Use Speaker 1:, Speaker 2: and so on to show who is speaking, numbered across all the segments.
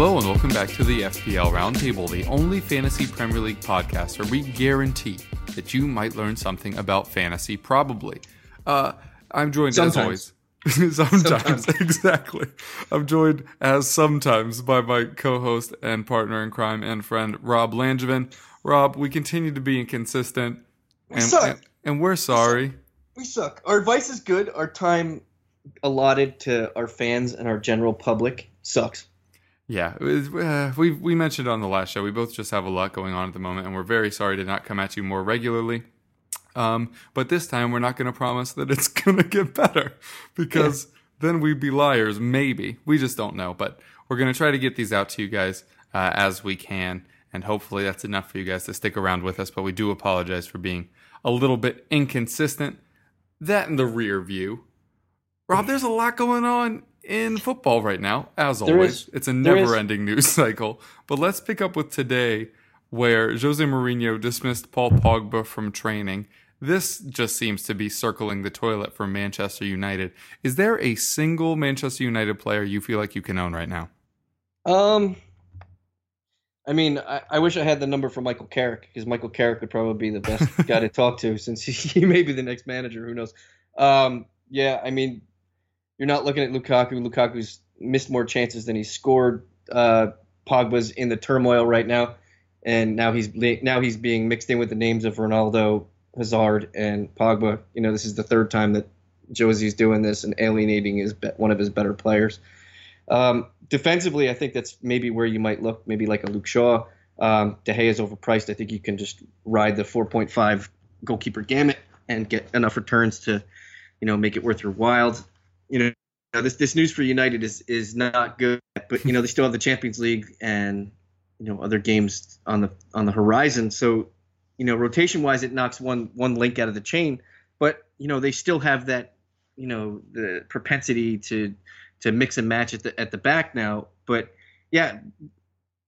Speaker 1: Hello and welcome back to the FPL Roundtable, the only fantasy Premier League podcast where we guarantee that you might learn something about fantasy. Probably. Uh, I'm joined
Speaker 2: Sometimes.
Speaker 1: as always. sometimes,
Speaker 2: Sometimes.
Speaker 1: exactly. I'm joined as sometimes by my co-host and partner in crime and friend Rob Langevin. Rob, we continue to be inconsistent, and,
Speaker 2: suck.
Speaker 1: and, and we're sorry.
Speaker 2: We suck. Our advice is good. Our time allotted to our fans and our general public sucks.
Speaker 1: Yeah, was, uh, we we mentioned on the last show we both just have a lot going on at the moment, and we're very sorry to not come at you more regularly. Um, but this time we're not going to promise that it's going to get better because then we'd be liars. Maybe we just don't know, but we're going to try to get these out to you guys uh, as we can, and hopefully that's enough for you guys to stick around with us. But we do apologize for being a little bit inconsistent. That in the rear view. Rob, there's a lot going on in football right now, as
Speaker 2: There
Speaker 1: always.
Speaker 2: is.
Speaker 1: It's a never ending news cycle. But let's pick up with today, where Jose Mourinho dismissed Paul Pogba from training. This just seems to be circling the toilet for Manchester United. Is there a single Manchester United player you feel like you can own right now?
Speaker 2: Um, I mean, I, I wish I had the number for Michael Carrick because Michael Carrick would probably be the best guy to talk to since he, he may be the next manager. Who knows? Um, yeah, I mean, you're not looking at Lukaku. Lukaku's missed more chances than he scored. Uh, Pogba's in the turmoil right now, and now he's now he's being mixed in with the names of Ronaldo, Hazard, and Pogba. You know, this is the third time that Jose's doing this and alienating his one of his better players. Um, defensively, I think that's maybe where you might look, maybe like a Luke Shaw. Um, De Gea is overpriced. I think you can just ride the 4.5 goalkeeper gamut and get enough returns to, you know, make it worth your while. You know, now this this news for United is is not good, but you know they still have the Champions League and you know other games on the on the horizon. So, you know, rotation wise, it knocks one one link out of the chain, but you know they still have that you know the propensity to to mix and match at the at the back now. But yeah,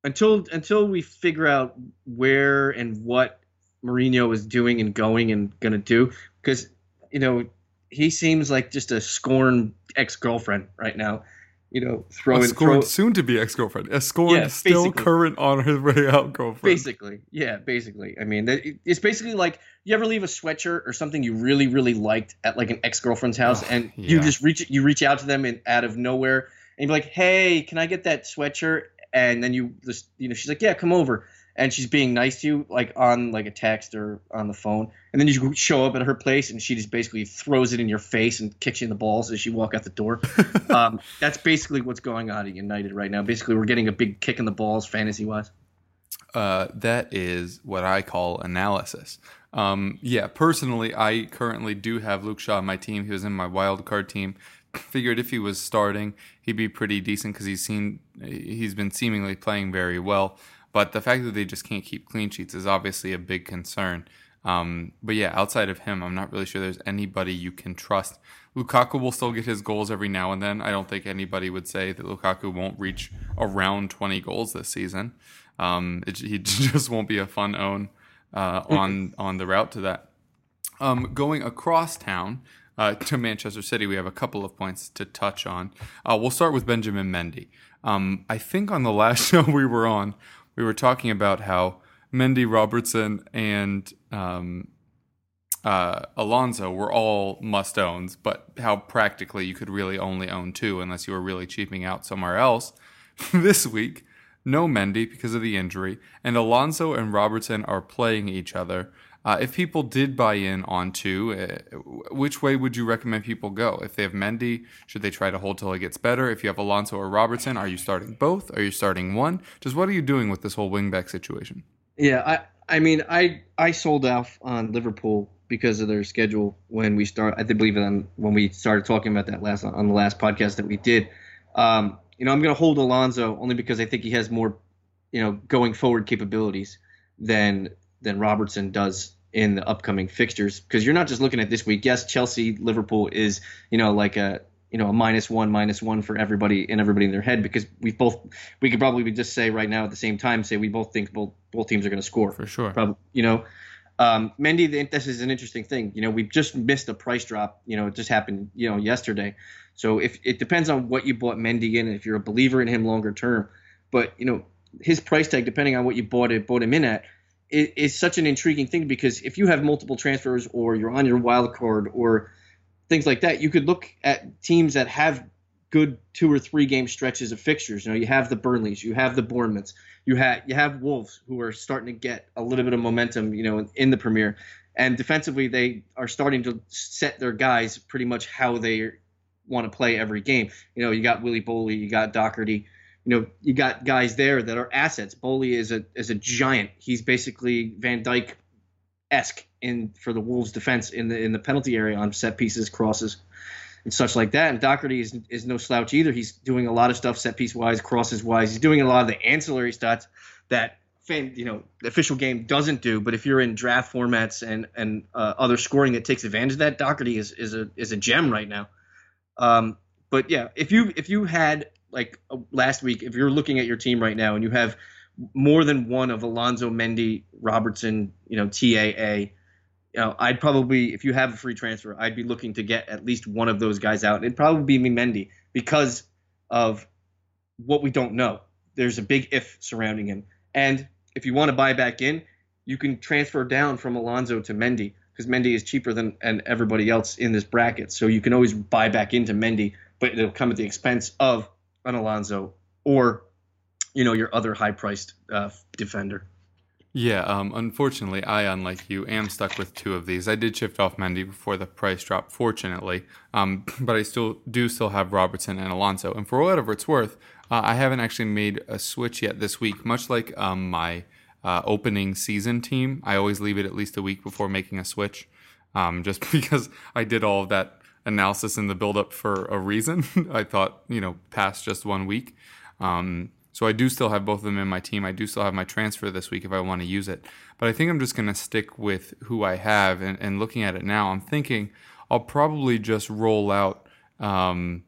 Speaker 2: until until we figure out where and what Mourinho is doing and going and gonna do, because you know he seems like just a scorned ex girlfriend right now. You know,
Speaker 1: A scorned,
Speaker 2: throw,
Speaker 1: soon to be ex girlfriend. A scorned,
Speaker 2: Yeah,
Speaker 1: still current on her way out girlfriend.
Speaker 2: Basically, yeah, basically. I mean, it's basically like you ever leave a sweatshirt or something you really, really liked at like an ex girlfriend's house,
Speaker 1: Oh,
Speaker 2: and you just reach you reach out to them and out of nowhere, and you're like, "Hey, can I get that sweatshirt?" And then you just, you know, she's like, "Yeah, come over," and she's being nice to you, like on like a text or on the phone, and then you show up at her place, and she just basically throws it in your face and kicks you in the balls as you walk out the door. um, that's basically what's going on at United right now. Basically, we're getting a big kick in the balls, fantasy wise.
Speaker 1: Uh, that is what I call analysis. Um, yeah, personally, I currently do have Luke Shaw on my team. He was in my wild card team. Figured if he was starting, he'd be pretty decent because he's seen he's been seemingly playing very well. But the fact that they just can't keep clean sheets is obviously a big concern. Um, but yeah, outside of him, I'm not really sure there's anybody you can trust. Lukaku will still get his goals every now and then. I don't think anybody would say that Lukaku won't reach around 20 goals this season. Um, it, he just won't be a fun own uh, on on the route to that. Um, going across town uh, to Manchester City, we have a couple of points to touch on. Uh, we'll start with Benjamin Mendy. Um, I think on the last show we were on, we were talking about how Mendy, Robertson, and um, uh, Alonso were all must owns, but how practically you could really only own two unless you were really cheaping out somewhere else. this week, no Mendy because of the injury, and Alonso and Robertson are playing each other. Uh, if people did buy in on two, uh, which way would you recommend people go? If they have Mendy, should they try to hold till it gets better? If you have Alonso or Robertson, are you starting both? Are you starting one? Just what are you doing with this whole wingback situation?
Speaker 2: Yeah, I I mean I I sold off on Liverpool because of their schedule when we start. I believe on when we started talking about that last on the last podcast that we did. Um, you know, I'm going to hold Alonso only because I think he has more, you know, going forward capabilities than than Robertson does in the upcoming fixtures. Because you're not just looking at this week. Yes, Chelsea, Liverpool is you know like a you know a minus one, minus one for everybody and everybody in their head because we both we could probably just say right now at the same time say we both think both both teams are going to score
Speaker 1: for sure.
Speaker 2: Probably, you know. Um, Mendy, this is an interesting thing. You know, we've just missed a price drop. You know, it just happened. You know, yesterday. So if it depends on what you bought Mendy in, if you're a believer in him longer term, but you know, his price tag, depending on what you bought it, bought him in at, is, is such an intriguing thing because if you have multiple transfers or you're on your wild card or things like that, you could look at teams that have good two or three game stretches of fixtures. You know, you have the Burnleys, you have the Bournemouths, you have you have Wolves who are starting to get a little bit of momentum, you know, in, in the Premier. And defensively, they are starting to set their guys pretty much how they want to play every game. You know, you got Willy Boly, you got Doherty, you know, you got guys there that are assets. Boly is a is a giant. He's basically Van Dijk esque in for the Wolves defense in the in the penalty area on set pieces, crosses, and such like that. And Doherty is is no slouch either. He's doing a lot of stuff set piece wise, crosses wise. He's doing a lot of the ancillary stats that fan, you know, the official game doesn't do. But if you're in draft formats and and uh, other scoring that takes advantage of that, Doherty is is a is a gem right now. Um, but yeah, if you if you had like uh, last week, if you're looking at your team right now and you have more than one of Alonso, Mendy, Robertson, you know, TAA, you know, I'd probably if you have a free transfer, I'd be looking to get at least one of those guys out. It'd probably be me Mendy because of what we don't know. There's a big if surrounding him. And if you want to buy back in, you can transfer down from Alonso to Mendy because Mendy is cheaper than and everybody else in this bracket. So you can always buy back into Mendy, but it'll come at the expense of an Alonso or you know your other high-priced uh, defender.
Speaker 1: Yeah, um, unfortunately, I, unlike you, am stuck with two of these. I did shift off Mendy before the price drop, fortunately, um, but I still do still have Robertson and Alonso. And for whatever it's worth, uh, I haven't actually made a switch yet this week. Much like um, my uh, opening season team, I always leave it at least a week before making a switch, um, just because I did all of that analysis in the build-up for a reason. I thought, you know, past just one week. Um, so I do still have both of them in my team. I do still have my transfer this week if I want to use it. But I think I'm just going to stick with who I have. And, and, looking at it now, I'm thinking I'll probably just roll out. Um,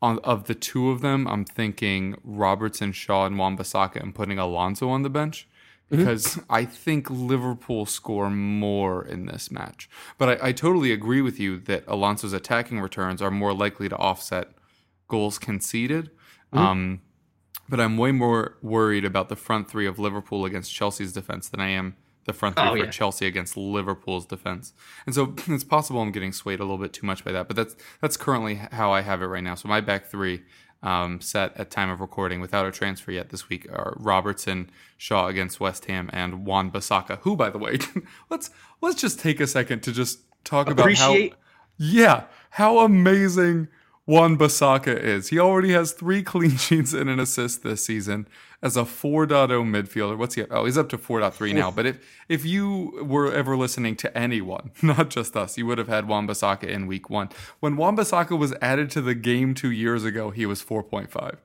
Speaker 1: on, of the two of them, I'm thinking Robertson, Shaw, and Wan-Bissaka, and putting Alonso on the bench. Because mm-hmm. I think Liverpool score more in this match. But I, I, totally agree with you that Alonso's attacking returns are more likely to offset goals conceded. Mm-hmm. Um, but I'm way more worried about the front three of Liverpool against Chelsea's defense than I am the front three oh, for yeah. Chelsea against Liverpool's defense. And so it's possible I'm getting swayed a little bit too much by that, but that's that's currently how I have it right now. So my back three um, set at time of recording without a transfer yet this week are Robertson, Shaw against West Ham, and Wan-Bissaka. Who, by the way, let's let's just take a second to just talk
Speaker 2: Appreciate.
Speaker 1: about how yeah how amazing Wan-Bissaka is. He already has three clean sheets and an assist this season as a 4.0 midfielder. What's he? Oh, he's up to 4.3 now. But if if you were ever listening to anyone, not just us, you would have had Wan-Bissaka in week one. When Wan-Bissaka was added to the game two years ago, he was 4.5.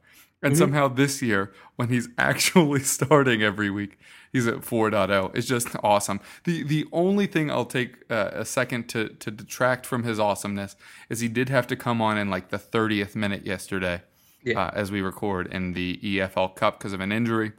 Speaker 1: And mm-hmm. somehow this year, when he's actually starting every week, he's at 4.0. It's just awesome. The the only thing I'll take uh, a second to to detract from his awesomeness is he did have to come on in like the 30th minute yesterday yeah. uh, as we record in the EFL Cup because of an injury.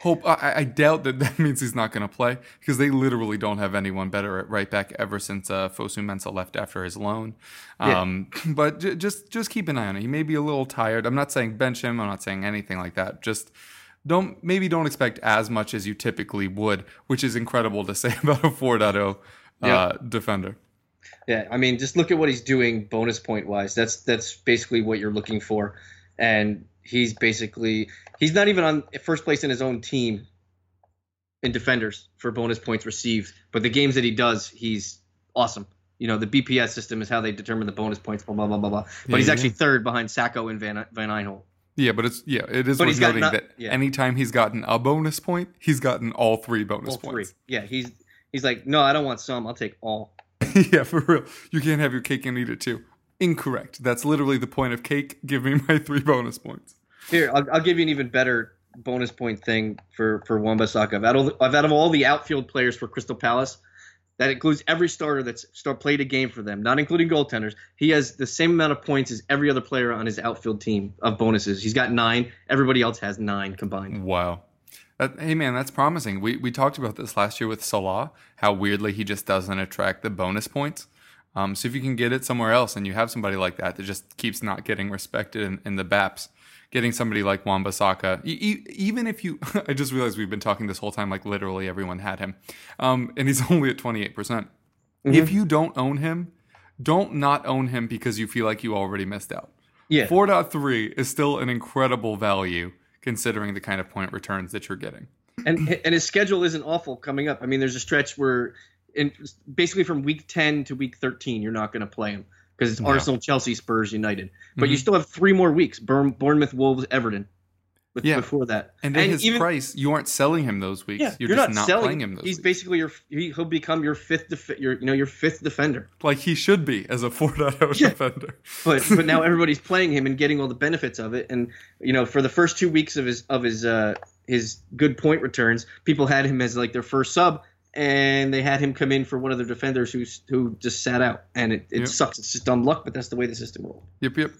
Speaker 1: Hope I, I, doubt that that means he's not going to play because they literally don't have anyone better at right back ever since uh, Fosu-Mensah left after his loan. Um, yeah. But j- just just keep an eye on it. He may be a little tired. I'm not saying bench him. I'm not saying anything like that. Just don't maybe don't expect as much as you typically would, which is incredible to say about a 4.0 uh, defender.
Speaker 2: Yeah, I mean, just look at what he's doing bonus point wise. That's that's basically what you're looking for, and he's basically he's not even on first place in his own team in defenders for bonus points received, but the games that he does, he's awesome. You know, the BPS system is how they determine the bonus points, blah blah blah blah blah. But
Speaker 1: Yeah,
Speaker 2: he's
Speaker 1: yeah.
Speaker 2: actually third behind Sakho and Van Van Aanholt.
Speaker 1: Yeah, but it's yeah, it is
Speaker 2: But
Speaker 1: worth noting
Speaker 2: not-
Speaker 1: that
Speaker 2: yeah.
Speaker 1: anytime he's gotten a bonus point, he's gotten all three bonus
Speaker 2: All three.
Speaker 1: points.
Speaker 2: Yeah, he's he's like, no, I don't want some. I'll take all.
Speaker 1: yeah, for real. You can't have your cake and eat it too. Incorrect. That's literally the point of cake. Give me my three bonus points.
Speaker 2: Here, I'll, I'll give you an even better bonus point thing for for Wan-Bissaka. I've out, of, out of all the outfield players for Crystal Palace, that includes every starter that's start played a game for them, not including goaltenders. He has the same amount of points as every other player on his outfield team of bonuses. He's got nine. Everybody else has nine combined.
Speaker 1: Wow. That, hey man, that's promising. We we talked about this last year with Salah, how weirdly he just doesn't attract the bonus points. Um, so if you can get it somewhere else and you have somebody like that that just keeps not getting respected in, in the BAPS, getting somebody like Wan-Bissaka, e- even if you, I just realized we've been talking this whole time like literally everyone had him, um, and he's only at 28%. percent If you don't own him, don't not own him because you feel like you already missed out.
Speaker 2: Yeah.
Speaker 1: 4.3 is still an incredible value considering the kind of point returns that you're getting.
Speaker 2: and and his schedule isn't awful coming up. I mean, there's a stretch where, in basically from week 10 to week 13, you're not going to play him because it's
Speaker 1: Yeah.
Speaker 2: Arsenal, Chelsea, Spurs, United. But you
Speaker 1: Mhm.
Speaker 2: still have three more weeks: Bournemouth, Wolves, Everton. With,
Speaker 1: Yeah.
Speaker 2: Before that,
Speaker 1: And at his price, you aren't selling him those weeks.
Speaker 2: yeah,
Speaker 1: you're,
Speaker 2: you're,
Speaker 1: just
Speaker 2: not,
Speaker 1: not,
Speaker 2: selling.
Speaker 1: playing him those
Speaker 2: He's
Speaker 1: weeks.
Speaker 2: basically your he, he'll become your fifth def- your you know your fifth defender.
Speaker 1: like he should be as a 4.0
Speaker 2: Yeah.
Speaker 1: defender.
Speaker 2: But but now everybody's playing him and getting all the benefits of it. And you know, for the first two weeks of his of his uh his good point returns, people had him as like their first sub, and they had him come in for one of their defenders who who just sat out, and it, it
Speaker 1: Yep.
Speaker 2: sucks. It's just dumb luck, but that's the way the system rolled.
Speaker 1: Yep, yep.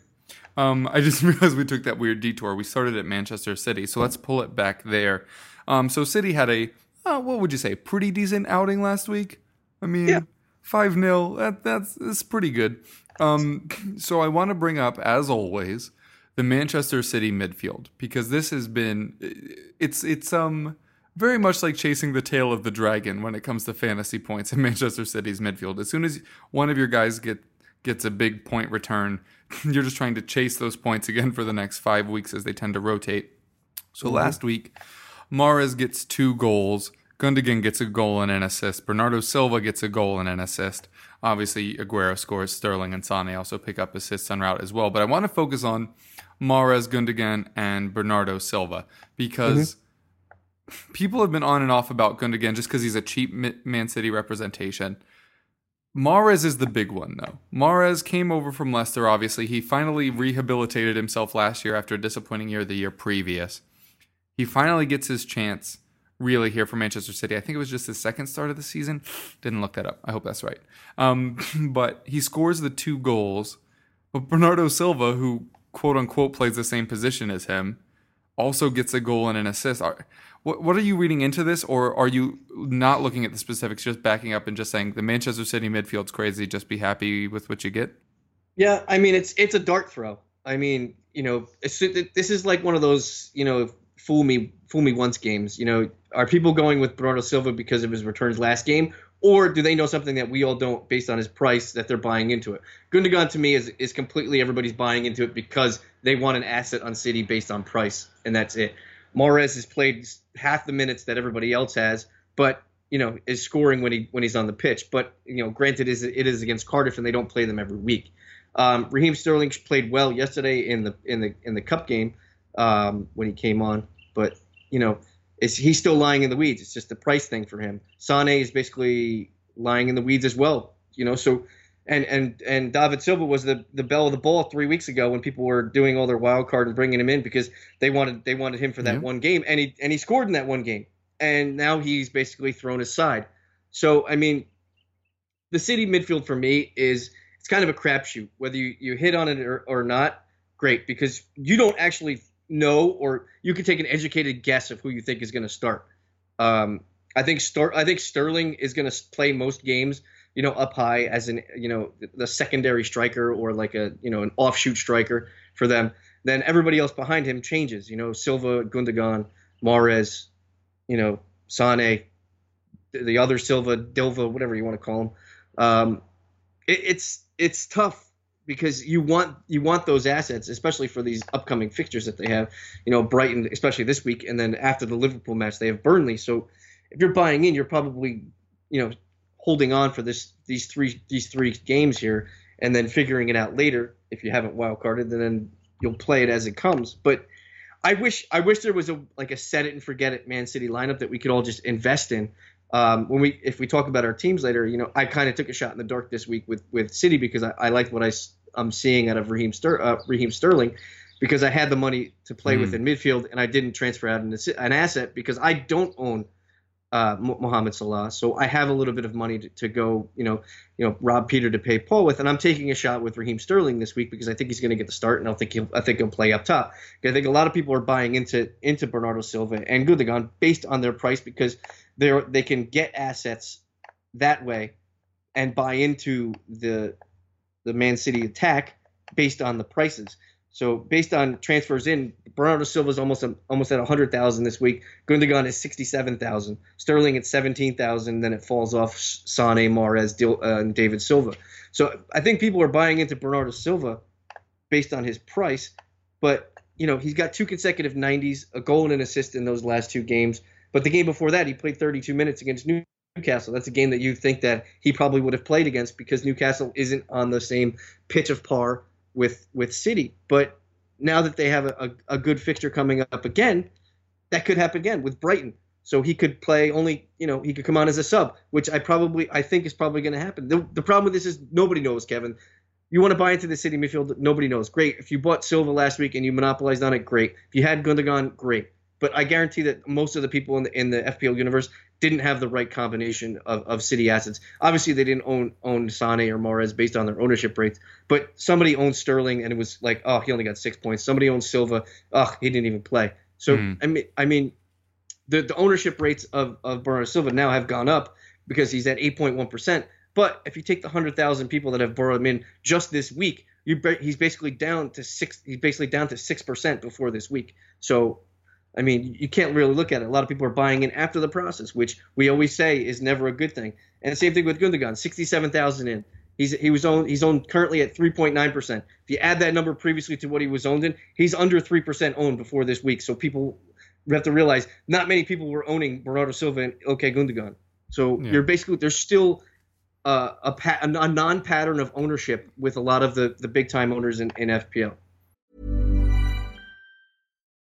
Speaker 1: Um, I just realized we took that weird detour. We started at Manchester City, so let's pull it back there. Um, so City had a uh, what would you say, pretty decent outing last week. I mean,
Speaker 2: Yeah.
Speaker 1: five 0 That that's that's pretty good. Um, so I want to bring up, as always, the Manchester City midfield because this has been it's it's um very much like chasing the tail of the dragon when it comes to fantasy points in Manchester City's midfield. As soon as one of your guys get gets a big point return, you're just trying to chase those points again for the next five weeks as they tend to rotate. So mm-hmm. last week, Mahrez gets two goals. Gundogan gets a goal and an assist. Bernardo Silva gets a goal and an assist. Obviously, Aguero scores. Sterling and Sane also pick up assists on route as well. But I want to focus on Mahrez, Gundogan, and Bernardo Silva because mm-hmm. people have been on and off about Gundogan just because he's a cheap Man City representation. Mahrez is the big one, though. Mahrez came over from Leicester, obviously. He finally rehabilitated himself last year after a disappointing year the year previous. He finally gets his chance, really, here for Manchester City. I think it was just his second start of the season. Didn't look that up. I hope that's right. Um, but he scores the two goals. But Bernardo Silva, who quote unquote plays the same position as him, also gets a goal and an assist. Are, what, what are you reading into this, or are you not looking at the specifics, just backing up and just saying the Manchester City midfield's crazy, just be happy with what you get?
Speaker 2: Yeah, I mean it's it's a dart throw. I mean, you know, this is like one of those you know fool me fool me once games. You know, are people going with Bernardo Silva because of his returns last game, or do they know something that we all don't based on his price that they're buying into it? Gundogan to me is is completely everybody's buying into it because they want an asset on City based on price, and that's it. Mahrez has played half the minutes that everybody else has, but you know is scoring when he when he's on the pitch. But you know, granted, is it is against Cardiff and they don't play them every week. Um, Raheem Sterling played well yesterday in the in the in the cup game um, when he came on, but you know, it's, he's still lying in the weeds. It's just the price thing for him. Sane is basically lying in the weeds as well. You know, so and and and David Silva was the the belle of the ball three weeks ago when people were doing all their wild card and bringing him in because they wanted they wanted him for that
Speaker 1: Yeah.
Speaker 2: one game, and he and he scored in that one game, and now he's basically thrown aside. So I mean, the City midfield for me is it's kind of a crapshoot whether you, you hit on it or, or not. Great because you don't actually know, or you can take an educated guess of who you think is going to start. Um, I think I think Sterling is going to play most games, you know, up high as an you know the secondary striker or like a you know an offshoot striker for them. Then everybody else behind him changes. You know, Silva, Gundogan, Mahrez, you know, Sane, the- the other Silva, Dilva, whatever you want to call him. Um, it, it's it's tough because you want you want those assets, especially for these upcoming fixtures that they have. You know, Brighton, especially this week, and then after the Liverpool match, they have Burnley. So if you're buying in, you're probably you know holding on for this these three these three games here and then figuring it out later if you haven't wild carded then you'll play it as it comes but i wish i wish there was a like a set it and forget it man city lineup that we could all just invest in um, when we if we talk about our teams later you know i kind of took a shot in the dark this week with with city because i, I liked what I, i'm seeing out of raheem, Ster, uh, raheem sterling because i had the money to play mm. with in midfield and i didn't transfer out an, an asset because i don't own uh, Mohamed Salah. So I have a little bit of money to, to, go, you know, you know, rob Peter to pay Paul with, and I'm taking a shot with Raheem Sterling this week because I think he's going to get the start, and I think he'll, I think he'll play up top. I think a lot of people are buying into into Bernardo Silva and Gundogan based on their price because they they can get assets that way and buy into the the Man City attack based on the prices. So based on transfers in, Bernardo Silva is almost almost at 100,000 this week. Gundogan is 67,000. Sterling at 17,000. Then it falls off Sane, Mahrez, uh, and David Silva. So I think people are buying into Bernardo Silva based on his price, but you know he's got two consecutive 90s, a goal and an assist in those last two games. But the game before that, he played 32 minutes against Newcastle. That's a game that you think that he probably would have played against because Newcastle isn't on the same pitch of par with with City. But now that they have a, a, a, good fixture coming up again, that could happen again with Brighton. So he could play only, you know, he could come on as a sub, which I probably I think is probably going to happen. The, the problem with this is nobody knows, Kevin. You want to buy into the City midfield, nobody knows. Great. If you bought Silva last week and you monopolized on it, great. If you had Gundogan, great. But I guarantee that most of the people in the in the FPL universe didn't have the right combination of, of city assets. Obviously, they didn't own own Sane or Mahrez based on their ownership rates, but somebody owned Sterling and it was like, oh, he only got six points. Somebody owned Silva, oh, he didn't even play. So mm. I mean, I mean, the the ownership rates of of Bernardo Silva now have gone up because he's at 8.1 percent. But if you take the hundred thousand people that have borrowed him in just this week, you he's basically down to six. He's basically down to six percent before this week. So I mean, you can't really look at it. A lot of people are buying in after the process, which we always say is never a good thing. And the same thing with Gundogan, 67,000 in. He's he was owned he's owned currently at 3.9%. If you add that number previously to what he was owned in, he's under 3% owned before this week. So people have to realize not many people were owning Bernardo Silva and OK Gundogan. So yeah. you're basically there's still uh, a, a, a non-pattern of ownership with a lot of the the big time owners in, in FPL.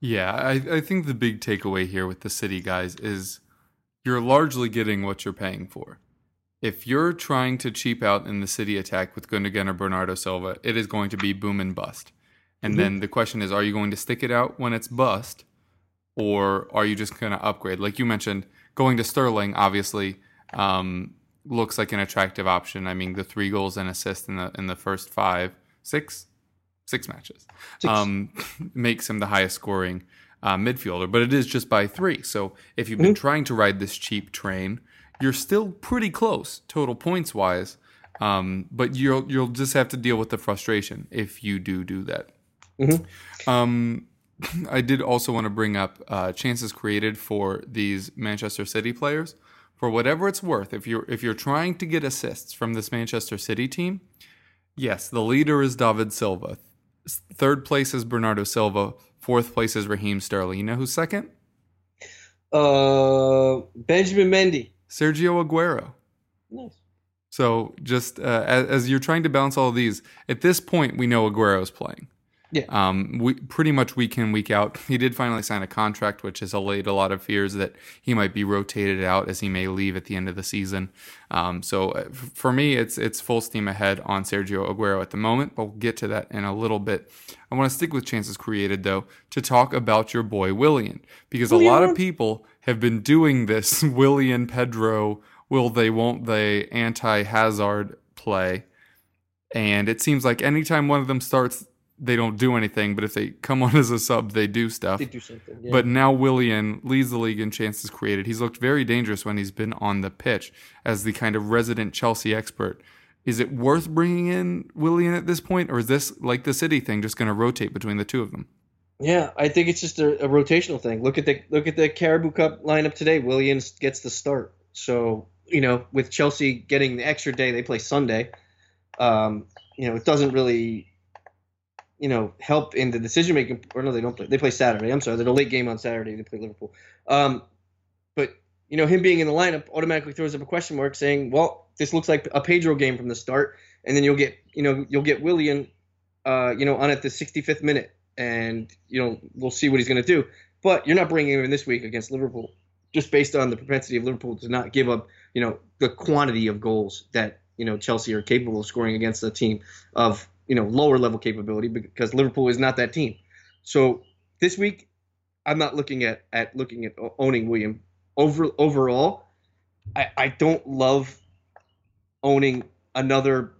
Speaker 1: Yeah, I, I think the big takeaway here with the city guys is you're largely getting what you're paying for. If you're trying to cheap out in the city attack with Gundogan or Bernardo Silva, it is going to be boom and bust. And mm-hmm. then the question is, are you going to stick it out when it's bust, or are you just going to upgrade? Like you mentioned, going to Sterling obviously um, looks like an attractive option. I mean, the three goals and assists in the in the first five, six, six matches six. Um, makes him the highest scoring uh, midfielder. But it is just by three. So if you've been mm-hmm. trying to ride this cheap train, you're still pretty close total points wise. Um, but you'll you'll just have to deal with the frustration if you do do that. Mm-hmm. Um, I did also want to bring up uh, chances created for these Manchester City players. For whatever it's worth, if you're if you're trying to get assists from this Manchester City team, yes, the leader is David Silva. Third place is Bernardo Silva. Fourth place is Raheem Sterling. You know who's second?
Speaker 2: Uh, Benjamin Mendy.
Speaker 1: Sergio Aguero.
Speaker 2: Nice.
Speaker 1: So just uh, as, as, you're trying to balance all of these, at this point we know Aguero's playing.
Speaker 2: Yeah.
Speaker 1: Um, we pretty much week in week out. He did finally sign a contract, which has allayed a lot of fears that he might be rotated out as he may leave at the end of the season. Um, so uh, for me, it's it's full steam ahead on Sergio Aguero at the moment. But we'll get to that in a little bit. I want to stick with chances created though to talk about your boy Willian because Willian. a lot of people have been doing this Willian Pedro will they won't they anti Hazard play. And it seems like anytime one of them starts, they don't do anything, but if they come on as a sub, they do stuff.
Speaker 2: They do something. Yeah.
Speaker 1: But now Willian leads the league in chances created. He's looked very dangerous when he's been on the pitch as the kind of resident Chelsea expert. Is it worth bringing in Willian at this point, or is this like the City thing, just going to rotate between the two of them?
Speaker 2: Yeah, I think it's just a, a, rotational thing. Look at the look at the Carabao Cup lineup today. Williams gets the start. So you know, with Chelsea getting the extra day, they play Sunday. Um, you know, it doesn't really you know, help in the decision making. Or no, they don't play. They play Saturday. I'm sorry, they're a late game on Saturday. They play Liverpool. Um, but you know, him being in the lineup automatically throws up a question mark, saying, "Well, this looks like a Pedro game from the start." And then you'll get, you know, you'll get Willian, uh, you know, on at the 65th minute, and you know, we'll see what he's going to do. But you're not bringing him in this week against Liverpool, just based on the propensity of Liverpool to not give up, you know, the quantity of goals that you know Chelsea are capable of scoring against a team of you know lower level capability because Liverpool is not that team. So this week, I'm not looking at at looking at owning Willian. Over overall, I, I don't love owning another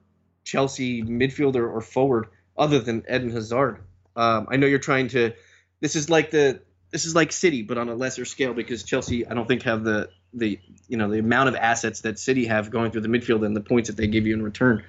Speaker 2: Chelsea midfielder or forward other than Eden Hazard. Um, I know you're trying to. This is like the this is like City, but on a lesser scale because Chelsea, I don't think have the the you know the amount of assets that City have going through the midfield and the points that they give you in return.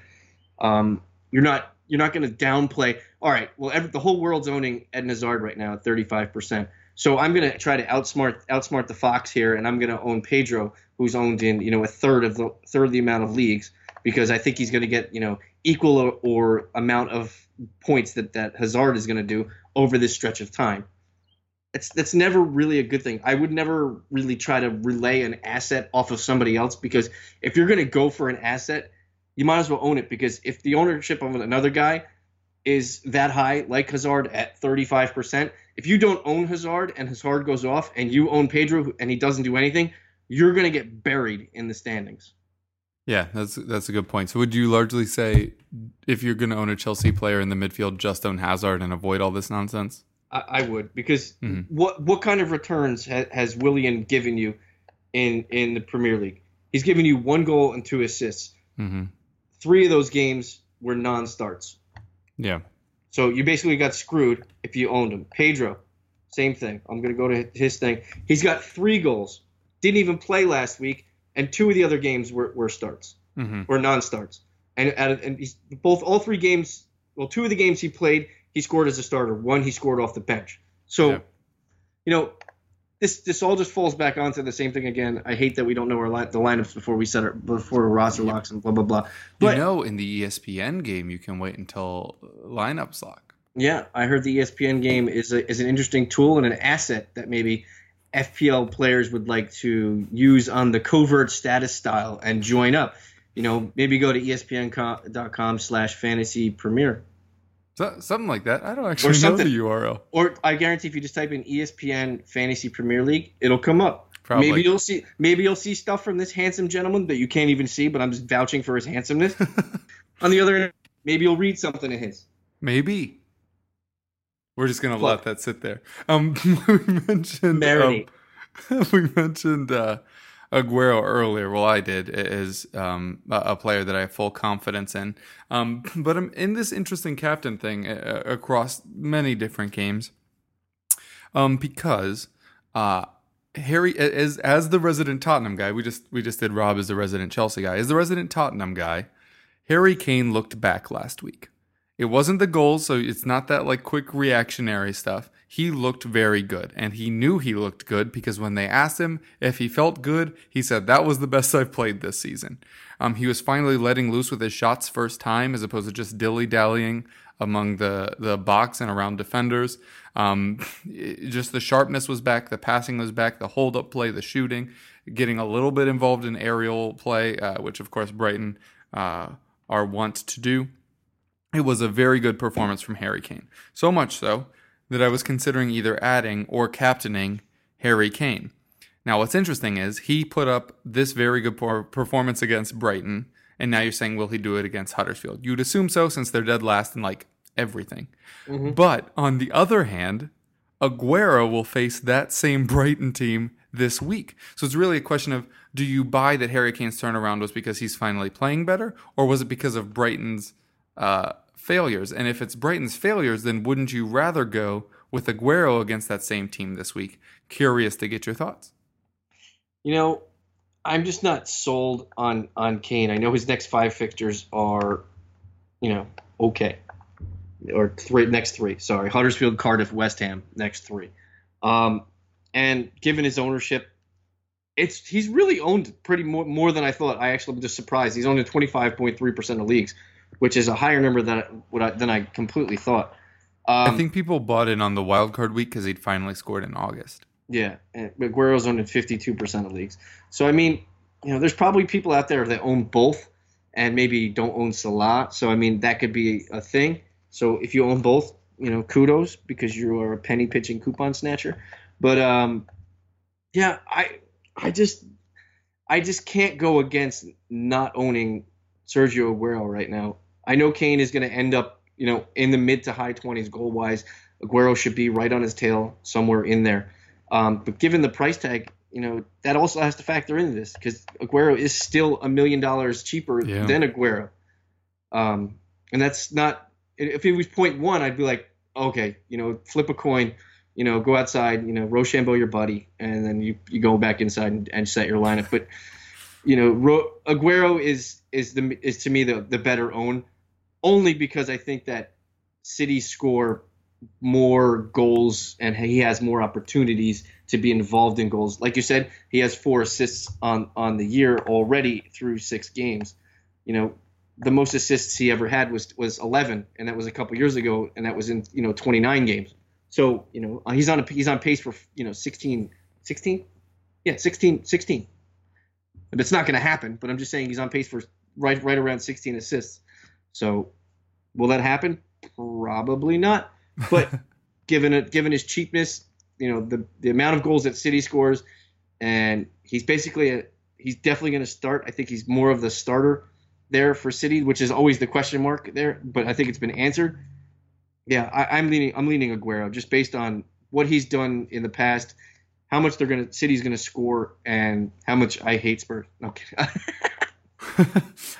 Speaker 2: Um, you're not you're not going to downplay. All right, well, every, the whole world's owning Ed Hazard right now at 35 percent. So I'm going to try to outsmart outsmart the fox here, and I'm going to own Pedro, who's owned in you know a third of the third of the amount of leagues because I think he's going to get you know equal or, or amount of points that that Hazard is going to do over this stretch of time. It's that's never really a good thing. I would never really try to relay an asset off of somebody else because if you're going to go for an asset, you might as well own it because if the ownership of another guy is that high, like Hazard at 35%, if you don't own Hazard and Hazard goes off and you own Pedro and he doesn't do anything, you're going to get buried in the standings.
Speaker 1: Yeah, that's that's a good point. So would you largely say if you're going to own a Chelsea player in the midfield, just own Hazard and avoid all this nonsense?
Speaker 2: I, I would because mm-hmm. what what kind of returns ha, has Willian given you in in the Premier League? He's given you one goal and two assists.
Speaker 1: Mm-hmm
Speaker 2: three of those games were non-starts.
Speaker 1: Yeah.
Speaker 2: So you basically got screwed if you owned him. Pedro, same thing. I'm going to go to his thing. He's got three goals. Didn't even play last week, and two of the other games were, were starts
Speaker 1: mm-hmm.
Speaker 2: or non-starts. And and he's both all three games. Well, two of the games he played, he scored as a starter. One he scored off the bench. So, yeah. you know, this this all just falls back onto the same thing again. I hate that we don't know our the lineups before we set our before roster locks and blah blah blah.
Speaker 1: But, you know, in the ESPN game, you can wait until lineups lock.
Speaker 2: Yeah, I heard the ESPN game is a, is an interesting tool and an asset that maybe FPL players would like to use on the covert status style and join up. You know, maybe go to espn.com slash fantasy premier
Speaker 1: so, something like that. I don't actually know the URL.
Speaker 2: Or I guarantee if you just type in ESPN Fantasy Premier League, it'll come up. Probably. Maybe you'll see maybe you'll see stuff from this handsome gentleman that you can't even see, but I'm just vouching for his handsomeness. On the other end, maybe you'll read something of his.
Speaker 1: Maybe. We're just gonna let that sit there. Um, we mentioned um, we mentioned uh, Aguero earlier. Well, I did is um, a player that I have full confidence in. Um, but I'm in this interesting captain thing uh, across many different games um, because uh, Harry, as as the resident Tottenham guy, we just we just did Rob as the resident Chelsea guy. As the resident Tottenham guy, Harry Kane looked back last week. It wasn't the goals, so it's not that like quick reactionary stuff. He looked very good. And he knew he looked good because when they asked him if he felt good, he said, That was the best I've played this season. Um, he was finally letting loose with his shots first time as opposed to just dilly dallying among the, the box and around defenders. Um, just the sharpness was back, the passing was back, the hold up play, the shooting, getting a little bit involved in aerial play, uh, which of course Brighton uh, are wont to do. It was a very good performance from Harry Kane. So much so that I was considering either adding or captaining Harry Kane. Now, what's interesting is he put up this very good performance against Brighton, and now you're saying, will he do it against Huddersfield? You'd assume so, since they're dead last in like everything. Mm-hmm. But on the other hand, Aguero will face that same Brighton team this week. So it's really a question of do you buy that Harry Kane's turnaround was because he's finally playing better, or was it because of Brighton's uh, failures? And if it's Brighton's failures, then wouldn't you rather go with Aguero against that same team this week? Curious to get your thoughts.
Speaker 2: You know, I'm just not sold on on Kane. I know his next five fixtures are, you know, okay, or three next three. Sorry, Huddersfield, Cardiff, West Ham, next three. Um, and given his ownership, it's he's really owned pretty more more than I thought. I actually am just surprised. He's owned in 25.3 percent of leagues, which is a higher number than what I, than I completely thought.
Speaker 1: Um, I think people bought in on the wild card week because he'd finally scored in August.
Speaker 2: Yeah, and Aguero's owned in 52% of leagues. So I mean, you know, there's probably people out there that own both and maybe don't own Salah. So I mean, that could be a thing. So if you own both, you know, kudos because you are a penny pitching coupon snatcher. But um, yeah, I I just I just can't go against not owning Sergio Aguero right now. I know Kane is going to end up, you know, in the mid to high 20s goal wise. Aguero should be right on his tail somewhere in there. Um, but given the price tag, you know, that also has to factor into this because Aguero is still a million dollars cheaper yeah. than Aguero. Um, and that's not, if it was point one, I'd be like, okay, you know, flip a coin, you know, go outside, you know, Rochambeau your buddy, and then you, you go back inside and, and set your lineup. But, you know, Ro- Aguero is, is the, is to me the, the better own only because I think that City score more goals and he has more opportunities to be involved in goals. Like you said, he has four assists on on the year already through six games. You know, the most assists he ever had was was 11, and that was a couple years ago, and that was in you know 29 games. So you know uh, he's on a, he's on pace for you know 16 16 yeah 16 16. But it's not going to happen. But I'm just saying he's on pace for right right around 16 assists. So will that happen? Probably not. But given it, given his cheapness, you know the the amount of goals that City scores, and he's basically a he's definitely going to start. I think he's more of the starter there for City, which is always the question mark there. But I think it's been answered. Yeah, I, am leaning I'm leaning Aguero just based on what he's done in the past, how much they're gonna City's gonna score, and how much I hate Spurs. Okay.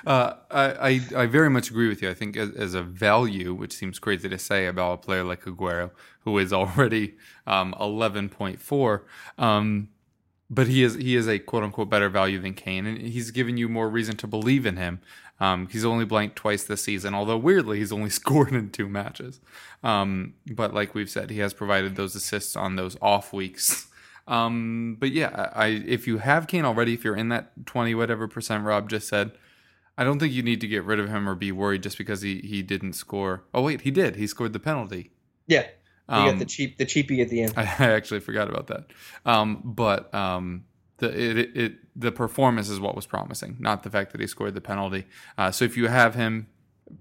Speaker 1: uh, I, I very much agree with you. I think as, as, a value, which seems crazy to say about a player like Aguero, who is already um, 11.4, um, but he is he is a quote unquote better value than Kane, and he's given you more reason to believe in him. Um, he's only blanked twice this season, although weirdly he's only scored in two matches. Um, but like we've said, he has provided those assists on those off weeks um, but yeah, I if you have Kane already, if you're in that twenty whatever percent Rob just said, I don't think you need to get rid of him or be worried just because he he didn't score. Oh wait, he did. He scored the penalty.
Speaker 2: Yeah, he um, got the cheap the cheapie at the end.
Speaker 1: I, I actually forgot about that. Um, but um, the it, it, it, the performance is what was promising, not the fact that he scored the penalty. Uh, so if you have him,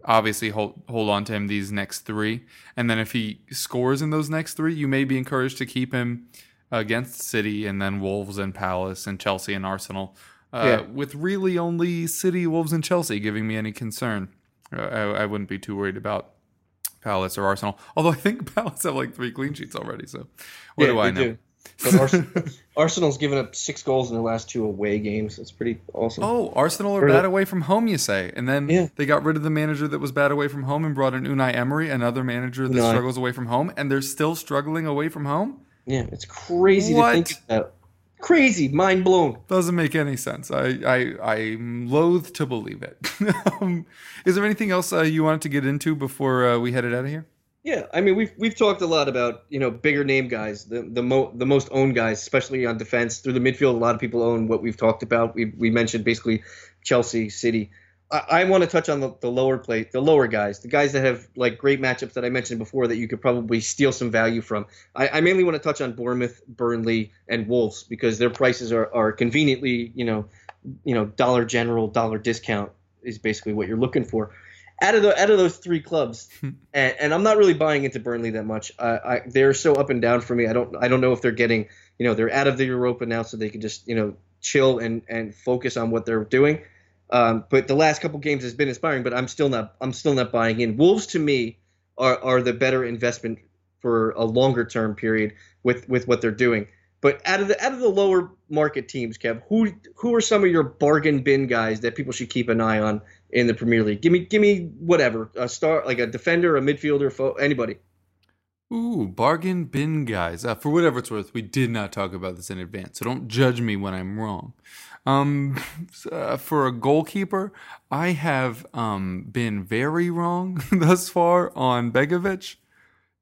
Speaker 1: obviously hold hold on to him these next three, and then if he scores in those next three, you may be encouraged to keep him against City and then Wolves and Palace and Chelsea and Arsenal. Uh, yeah. With really only City, Wolves, and Chelsea giving me any concern. Uh, I, I, wouldn't be too worried about Palace or Arsenal. Although I think Palace have like three clean sheets already. So what yeah, do I know? Do.
Speaker 2: But Arsenal's given up six goals in their last two away games. That's pretty awesome.
Speaker 1: Oh, Arsenal are bad away from home, you say? And then yeah. they got rid of the manager that was bad away from home and brought in Unai Emery, another manager that struggles away from home, and they're still struggling away from home.
Speaker 2: Yeah, it's crazy what? to think about. Crazy, mind blown.
Speaker 1: Doesn't make any sense. I I I'm loath to believe it. um, is there anything else uh, you wanted to get into before uh, we headed out of here?
Speaker 2: Yeah, I mean we've we've talked a lot about you know bigger name guys, the the mo- the most owned guys, especially on defense through the midfield. A lot of people own what we've talked about. We we mentioned basically Chelsea, City. I, I want to touch on the, the lower plate, the lower guys, the guys that have like great matchups that I mentioned before that you could probably steal some value from. I, I mainly want to touch on Bournemouth, Burnley, and Wolves because their prices are, are conveniently you know you know dollar general dollar discount is basically what you're looking for out of the out of those three clubs, and, and, I'm not really buying into Burnley that much. I, I, they're so up and down for me. I don't I don't know if they're getting you know they're out of the Europa now, so they can just you know chill and and focus on what they're doing. Um, but the last couple games has been inspiring, but I'm still not I'm still not buying in. Wolves to me are are the better investment for a longer term period with with what they're doing. But out of the out of the lower market teams, Kev, who who are some of your bargain bin guys that people should keep an eye on in the Premier League? Give me give me whatever a star like a defender, a midfielder, fo- anybody.
Speaker 1: Ooh, bargain bin guys. Uh, for whatever it's worth, we did not talk about this in advance, so don't judge me when I'm wrong. Um, uh, for a goalkeeper, I have um, been very wrong thus far on Begovic.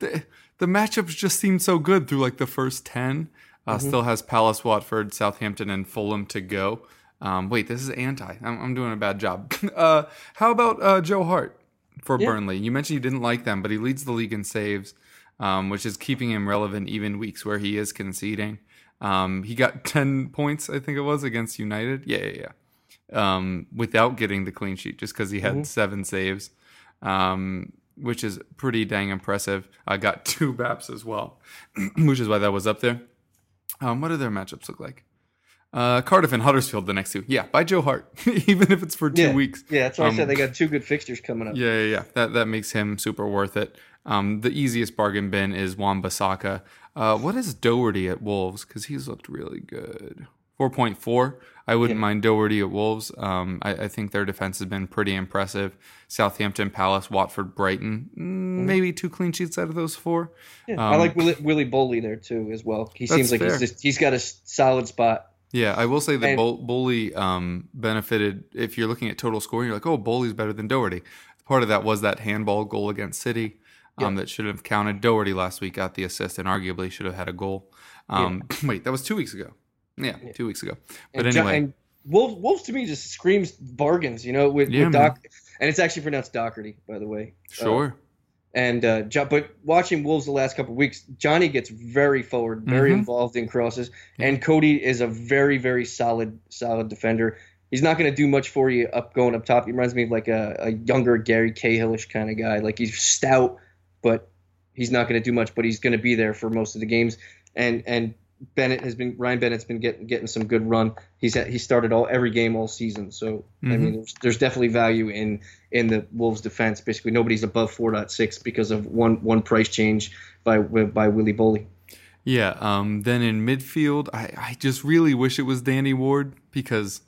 Speaker 1: The, the matchups just seemed so good through like the first 10. Uh, mm-hmm. Still has Palace, Watford, Southampton, and Fulham to go. Um, wait, this is anti. I'm, I'm doing a bad job. uh, how about uh, Joe Hart for yeah. Burnley? You mentioned you didn't like them, but he leads the league in saves, um, which is keeping him relevant even weeks where he is conceding. Um, he got 10 points, I think it was, against United. Yeah, yeah, yeah. Um, without getting the clean sheet, just because he had mm-hmm. seven saves, um, which is pretty dang impressive. I got two BAPs as well, which is why that was up there. Um, what do their matchups look like? Uh, Cardiff and Huddersfield the next two. Yeah, by Joe Hart, even if it's for two
Speaker 2: yeah.
Speaker 1: weeks.
Speaker 2: Yeah, that's why um, I said they got two good fixtures coming up.
Speaker 1: Yeah, yeah, yeah. That that makes him super worth it. Um, the easiest bargain bin is Wan-Bissaka. Uh, what is Doherty at Wolves? Because he's looked really good. 4.4. I wouldn't yeah. mind Doherty at Wolves. Um, I, I, think their defense has been pretty impressive. Southampton, Palace, Watford, Brighton. Mm, mm-hmm. Maybe two clean sheets out of those four.
Speaker 2: Yeah, um, I like Willy Boly there too as well. He seems like fair. he's just, he's got a solid spot.
Speaker 1: Yeah, I will say that and, Boly um, benefited. If you're looking at total scoring, you're like, oh, Boly's better than Doherty. Part of that was that handball goal against City um, yeah. that should have counted. Doherty last week got the assist and arguably should have had a goal. Um, yeah. Wait, that was two weeks ago. Yeah, yeah. two weeks ago. But and anyway.
Speaker 2: and Wolves, Wolves to me just screams bargains, you know, with, with Doc. And it's actually pronounced Doherty, by the way.
Speaker 1: Sure. Uh,
Speaker 2: and uh, but watching Wolves the last couple weeks, Johnny gets very forward, very mm-hmm. involved in crosses, and Coady is a very very solid solid defender. He's not going to do much for you up going up top. He reminds me of like a, a younger Gary Cahillish kind of guy. Like he's stout, but he's not going to do much. But he's going to be there for most of the games. And and Bennett has been Ryan Bennett's been getting getting some good run. He's had, he started all every game all season. So mm-hmm. I mean, there's, there's, definitely value in in the Wolves defense. Basically, nobody's above 4.6 because of one one price change by by Willy Boly.
Speaker 1: Yeah. Um. Then in midfield, I I just really wish it was Danny Ward because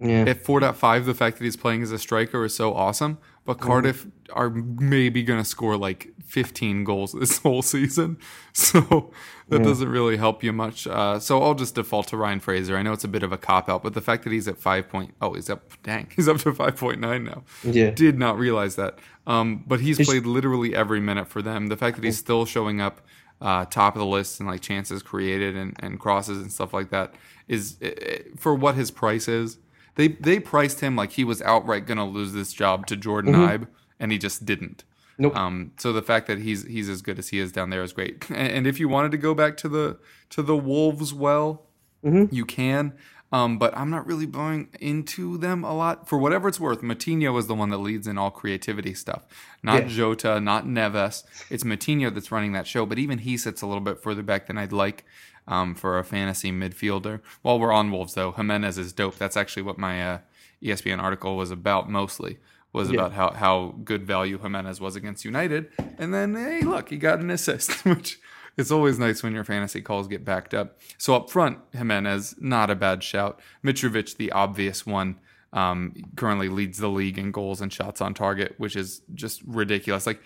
Speaker 1: yeah. at 4.5, the fact that he's playing as a striker is so awesome. But. Cardiff are maybe going to score like 15 goals this whole season. So that yeah. doesn't really help you much. Uh, so I'll just default to Ryan Fraser. I know it's a bit of a cop out, but the fact that he's at 5 point, oh, he's up, dang, he's up to 5.9 now.
Speaker 2: Yeah.
Speaker 1: Did not realize that. Um, but he's played literally every minute for them. The fact that he's still showing up uh, top of the list and like chances created and, and crosses and stuff like that is it, it, for what his price is they they priced him like he was outright going to lose this job to Jordon mm-hmm. Ibe, and he just didn't.
Speaker 2: Nope.
Speaker 1: Um, so the fact that he's he's as good as he is down there is great. And, and if you wanted to go back to the to the Wolves, well, mm-hmm. you can. Um, but I'm not really buying into them a lot. For whatever it's worth, Moutinho is the one that leads in all creativity stuff. Not yeah. Jota, not Neves. It's Moutinho that's running that show. But even he sits a little bit further back than I'd like um, for a fantasy midfielder. While we're on Wolves, though, Jimenez is dope. That's actually what my uh, ESPN article was about mostly. Was yeah. about how, how good value Jimenez was against United. And then, hey, look, he got an assist, which it's always nice when your fantasy calls get backed up. So up front, Jimenez, not a bad shout. Mitrovic, the obvious one, um, currently leads the league in goals and shots on target, which is just ridiculous. Like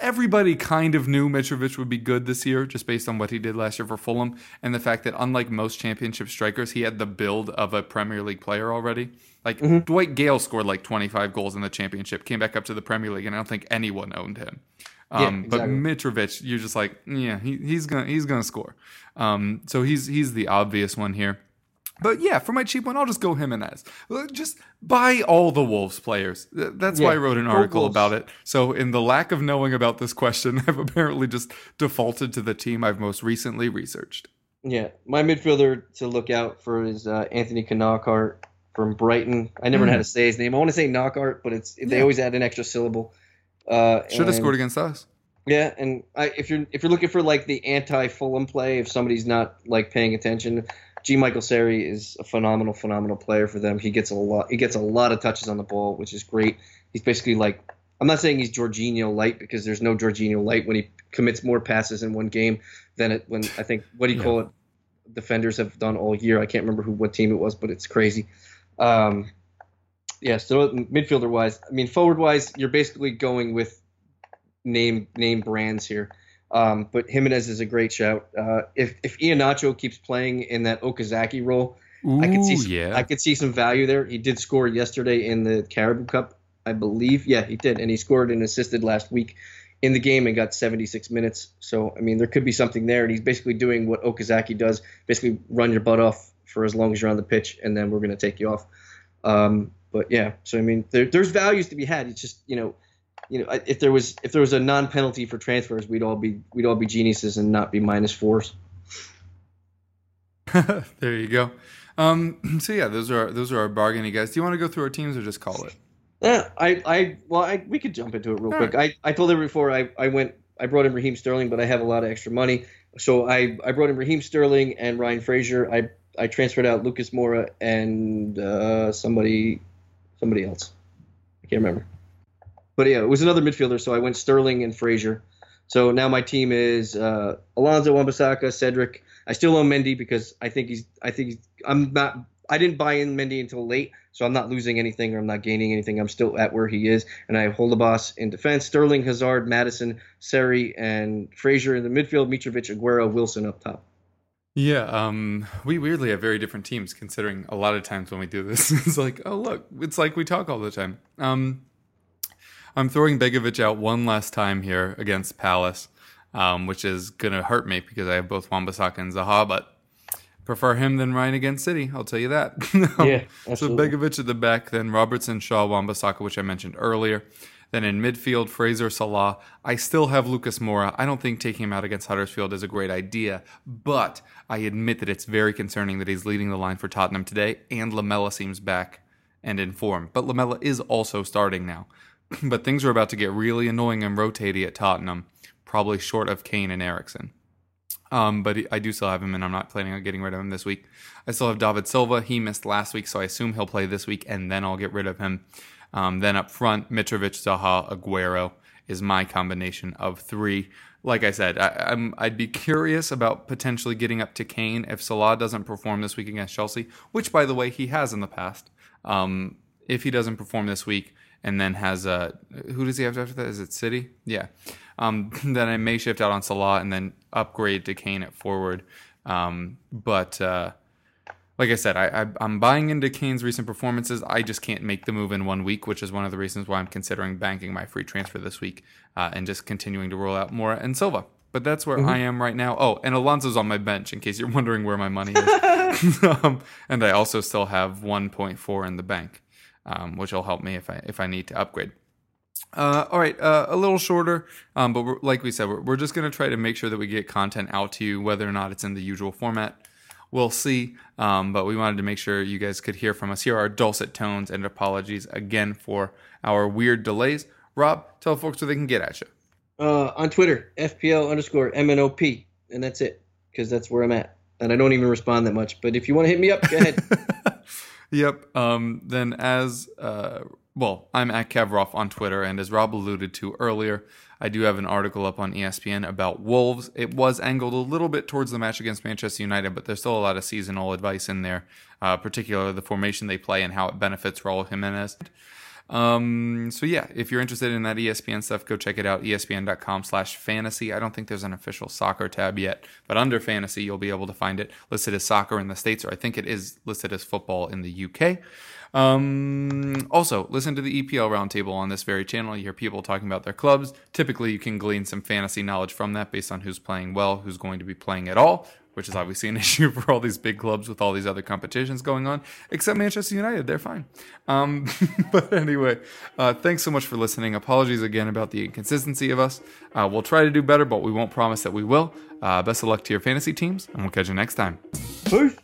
Speaker 1: everybody kind of knew Mitrovic would be good this year just based on what he did last year for Fulham and the fact that unlike most championship strikers, he had the build of a Premier League player already. Like mm-hmm. Dwight Gayle scored like 25 goals in the championship, came back up to the Premier League, and I don't think anyone owned him. Um,
Speaker 2: Yeah,
Speaker 1: But
Speaker 2: exactly.
Speaker 1: Mitrovic, you're just like, yeah, he, he's gonna he's gonna score. Um, so he's he's the obvious one here. But yeah, for my cheap one, I'll just go Jimenez. Uh, Just buy all the Wolves players. Th- That's why I wrote an article about it. So, in the lack of knowing about this question, I've apparently just defaulted to the team I've most recently researched.
Speaker 2: Yeah, my midfielder to look out for is uh, Anthony Knockaert from Brighton. I never know how to say his name. I want to say Knockart, but it's they
Speaker 1: Hmm. Yeah.
Speaker 2: always add an extra syllable. Uh,
Speaker 1: Should have scored against us.
Speaker 2: Yeah, and I, if you're if you're looking for like the anti Fulham play, if somebody's not like paying attention, G. Michael Seri is a phenomenal, phenomenal player for them. He gets a lot. He gets a lot of touches on the ball, which is great. He's basically like I'm not saying he's Jorginho light because there's no Jorginho light when he commits more passes in one game than it when I think what do you
Speaker 1: Yeah.
Speaker 2: call it? Defenders have done all year. I can't remember who what team it was, but it's crazy. Um, yeah, so midfielder wise, I mean forward wise, you're basically going with name name brands here. Um, but Jimenez is a great shout. Uh, if if Iheanacho keeps playing in that Okazaki role, I could see some,
Speaker 1: yeah.
Speaker 2: I could see some value there. He did score yesterday in the Carabao Cup, I believe. Yeah, he did, and he scored and assisted last week in the game and got 76 minutes. So I mean, there could be something there. And he's basically doing what Okazaki does: basically run your butt off for as long as you're on the pitch, and then we're going to take you off. Um, but yeah, so I mean, there, there's values to be had. It's just you know, you know, if there was if there was a non-penalty for transfers, we'd all be we'd all be geniuses and not be minus fours.
Speaker 1: there you go. Um, so yeah, those are those are our bargaining guys. Do you want to go through our teams or just call it?
Speaker 2: Yeah, I, I, well, I, we could jump into it real
Speaker 1: All
Speaker 2: quick. I, I told everyone before I, I went, I brought in Raheem Sterling, but I have a lot of extra money, so I, I brought in Raheem Sterling and Ryan Fraser. I, I transferred out Lucas Moura and uh, somebody, somebody else. I can't remember. But yeah, it was another midfielder, so I went Sterling and Fraser. So now my team is uh, Alonso Wan-Bissaka, Cedric. I still own Mendy because I think he's. I think he's, I'm not. I didn't buy in Mendy until late, so I'm not losing anything or I'm not gaining anything. I'm still at where he is, and I have Holebas in defense, Sterling, Hazard, Maddison, Seri, and Fraser in the midfield, Mitrovic, Aguero, Wilson up top.
Speaker 1: Yeah, um, we weirdly have very different teams. Considering a lot of times when we do this, it's like, oh look, it's like we talk all the time. Um, I'm throwing Begovic out one last time here against Palace, um, which is gonna hurt me because I have both Wan-Bissaka and Zaha, but prefer him than Ryan against City. I'll tell you that.
Speaker 2: Yeah,
Speaker 1: So. Begovic at the back, then Robertson, Shaw, Wan-Bissaka, which I mentioned earlier. Then in midfield, Fraser, Salah. I still have Lucas Moura. I don't think taking him out against Huddersfield is a great idea, but I admit that it's very concerning that he's leading the line for Tottenham today, and Lamela seems back and in form. But Lamela is also starting now. but things are about to get really annoying and rotating at Tottenham, probably short of Kane and Eriksen. Um, but I do still have him, and I'm not planning on getting rid of him this week. I still have David Silva. He missed last week, so I assume he'll play this week, and then I'll get rid of him. Um, then up front, Mitrovic, Zaha, Aguero is my combination of three. Like I said, I, I'm, I'd be curious about potentially getting up to Kane if Salah doesn't perform this week against Chelsea, which, by the way, he has in the past. Um, if he doesn't perform this week and then has a who does he have after that? Is it City? Yeah. Um, then I may shift out on Salah and then upgrade to Kane at forward. Um, but uh, like I said, I, I, I'm buying into Kane's recent performances. I just can't make the move in one week, which is one of the reasons why I'm considering banking my free transfer this week uh, and just continuing to roll out Moura and Silva. But that's where I am right now. Oh, and Alonso's on my bench in case you're wondering where my money is. um, and I also still have 1.4 in the bank, um, which will help me if I if I need to upgrade. Uh, all right, uh, a little shorter, um, but we're, like we said, we're, we're just going to try to make sure that we get content out to you, whether or not it's in the usual format. We'll see, um, but we wanted to make sure you guys could hear from us. Here are our dulcet tones and apologies again for our weird delays. Rob, tell folks where they can get at you.
Speaker 2: Uh, on Twitter, FPL underscore MNOP, and that's it, because that's where I'm at. And I don't even respond that much. But if you want to hit me up, go ahead.
Speaker 1: Yep. Um, then, as uh, well, I'm at Kevroff on Twitter, and as Rob alluded to earlier, I do have an article up on ESPN about Wolves. It was angled a little bit towards the match against Manchester United, but there's still a lot of seasonal advice in there, uh, particularly the formation they play and how it benefits Raul Jimenez. Um, so yeah, if you're interested in that ESPN stuff, go check it out. ESPN.com slash fantasy. I don't think there's an official soccer tab yet, but under fantasy, you'll be able to find it listed as soccer in the States, or I think it is listed as football in the UK. Um, also, listen to the EPL roundtable on this very channel. You hear people talking about their clubs. Typically, you can glean some fantasy knowledge from that based on who's playing well, who's going to be playing at all, which is obviously an issue for all these big clubs with all these other competitions going on, except Manchester United. They're fine. Um, but anyway, uh, thanks so much for listening. Apologies again about the inconsistency of us. Uh, we'll try to do better, but we won't promise that we will. Uh, best of luck to your fantasy teams, and we'll catch you next time.
Speaker 2: Peace.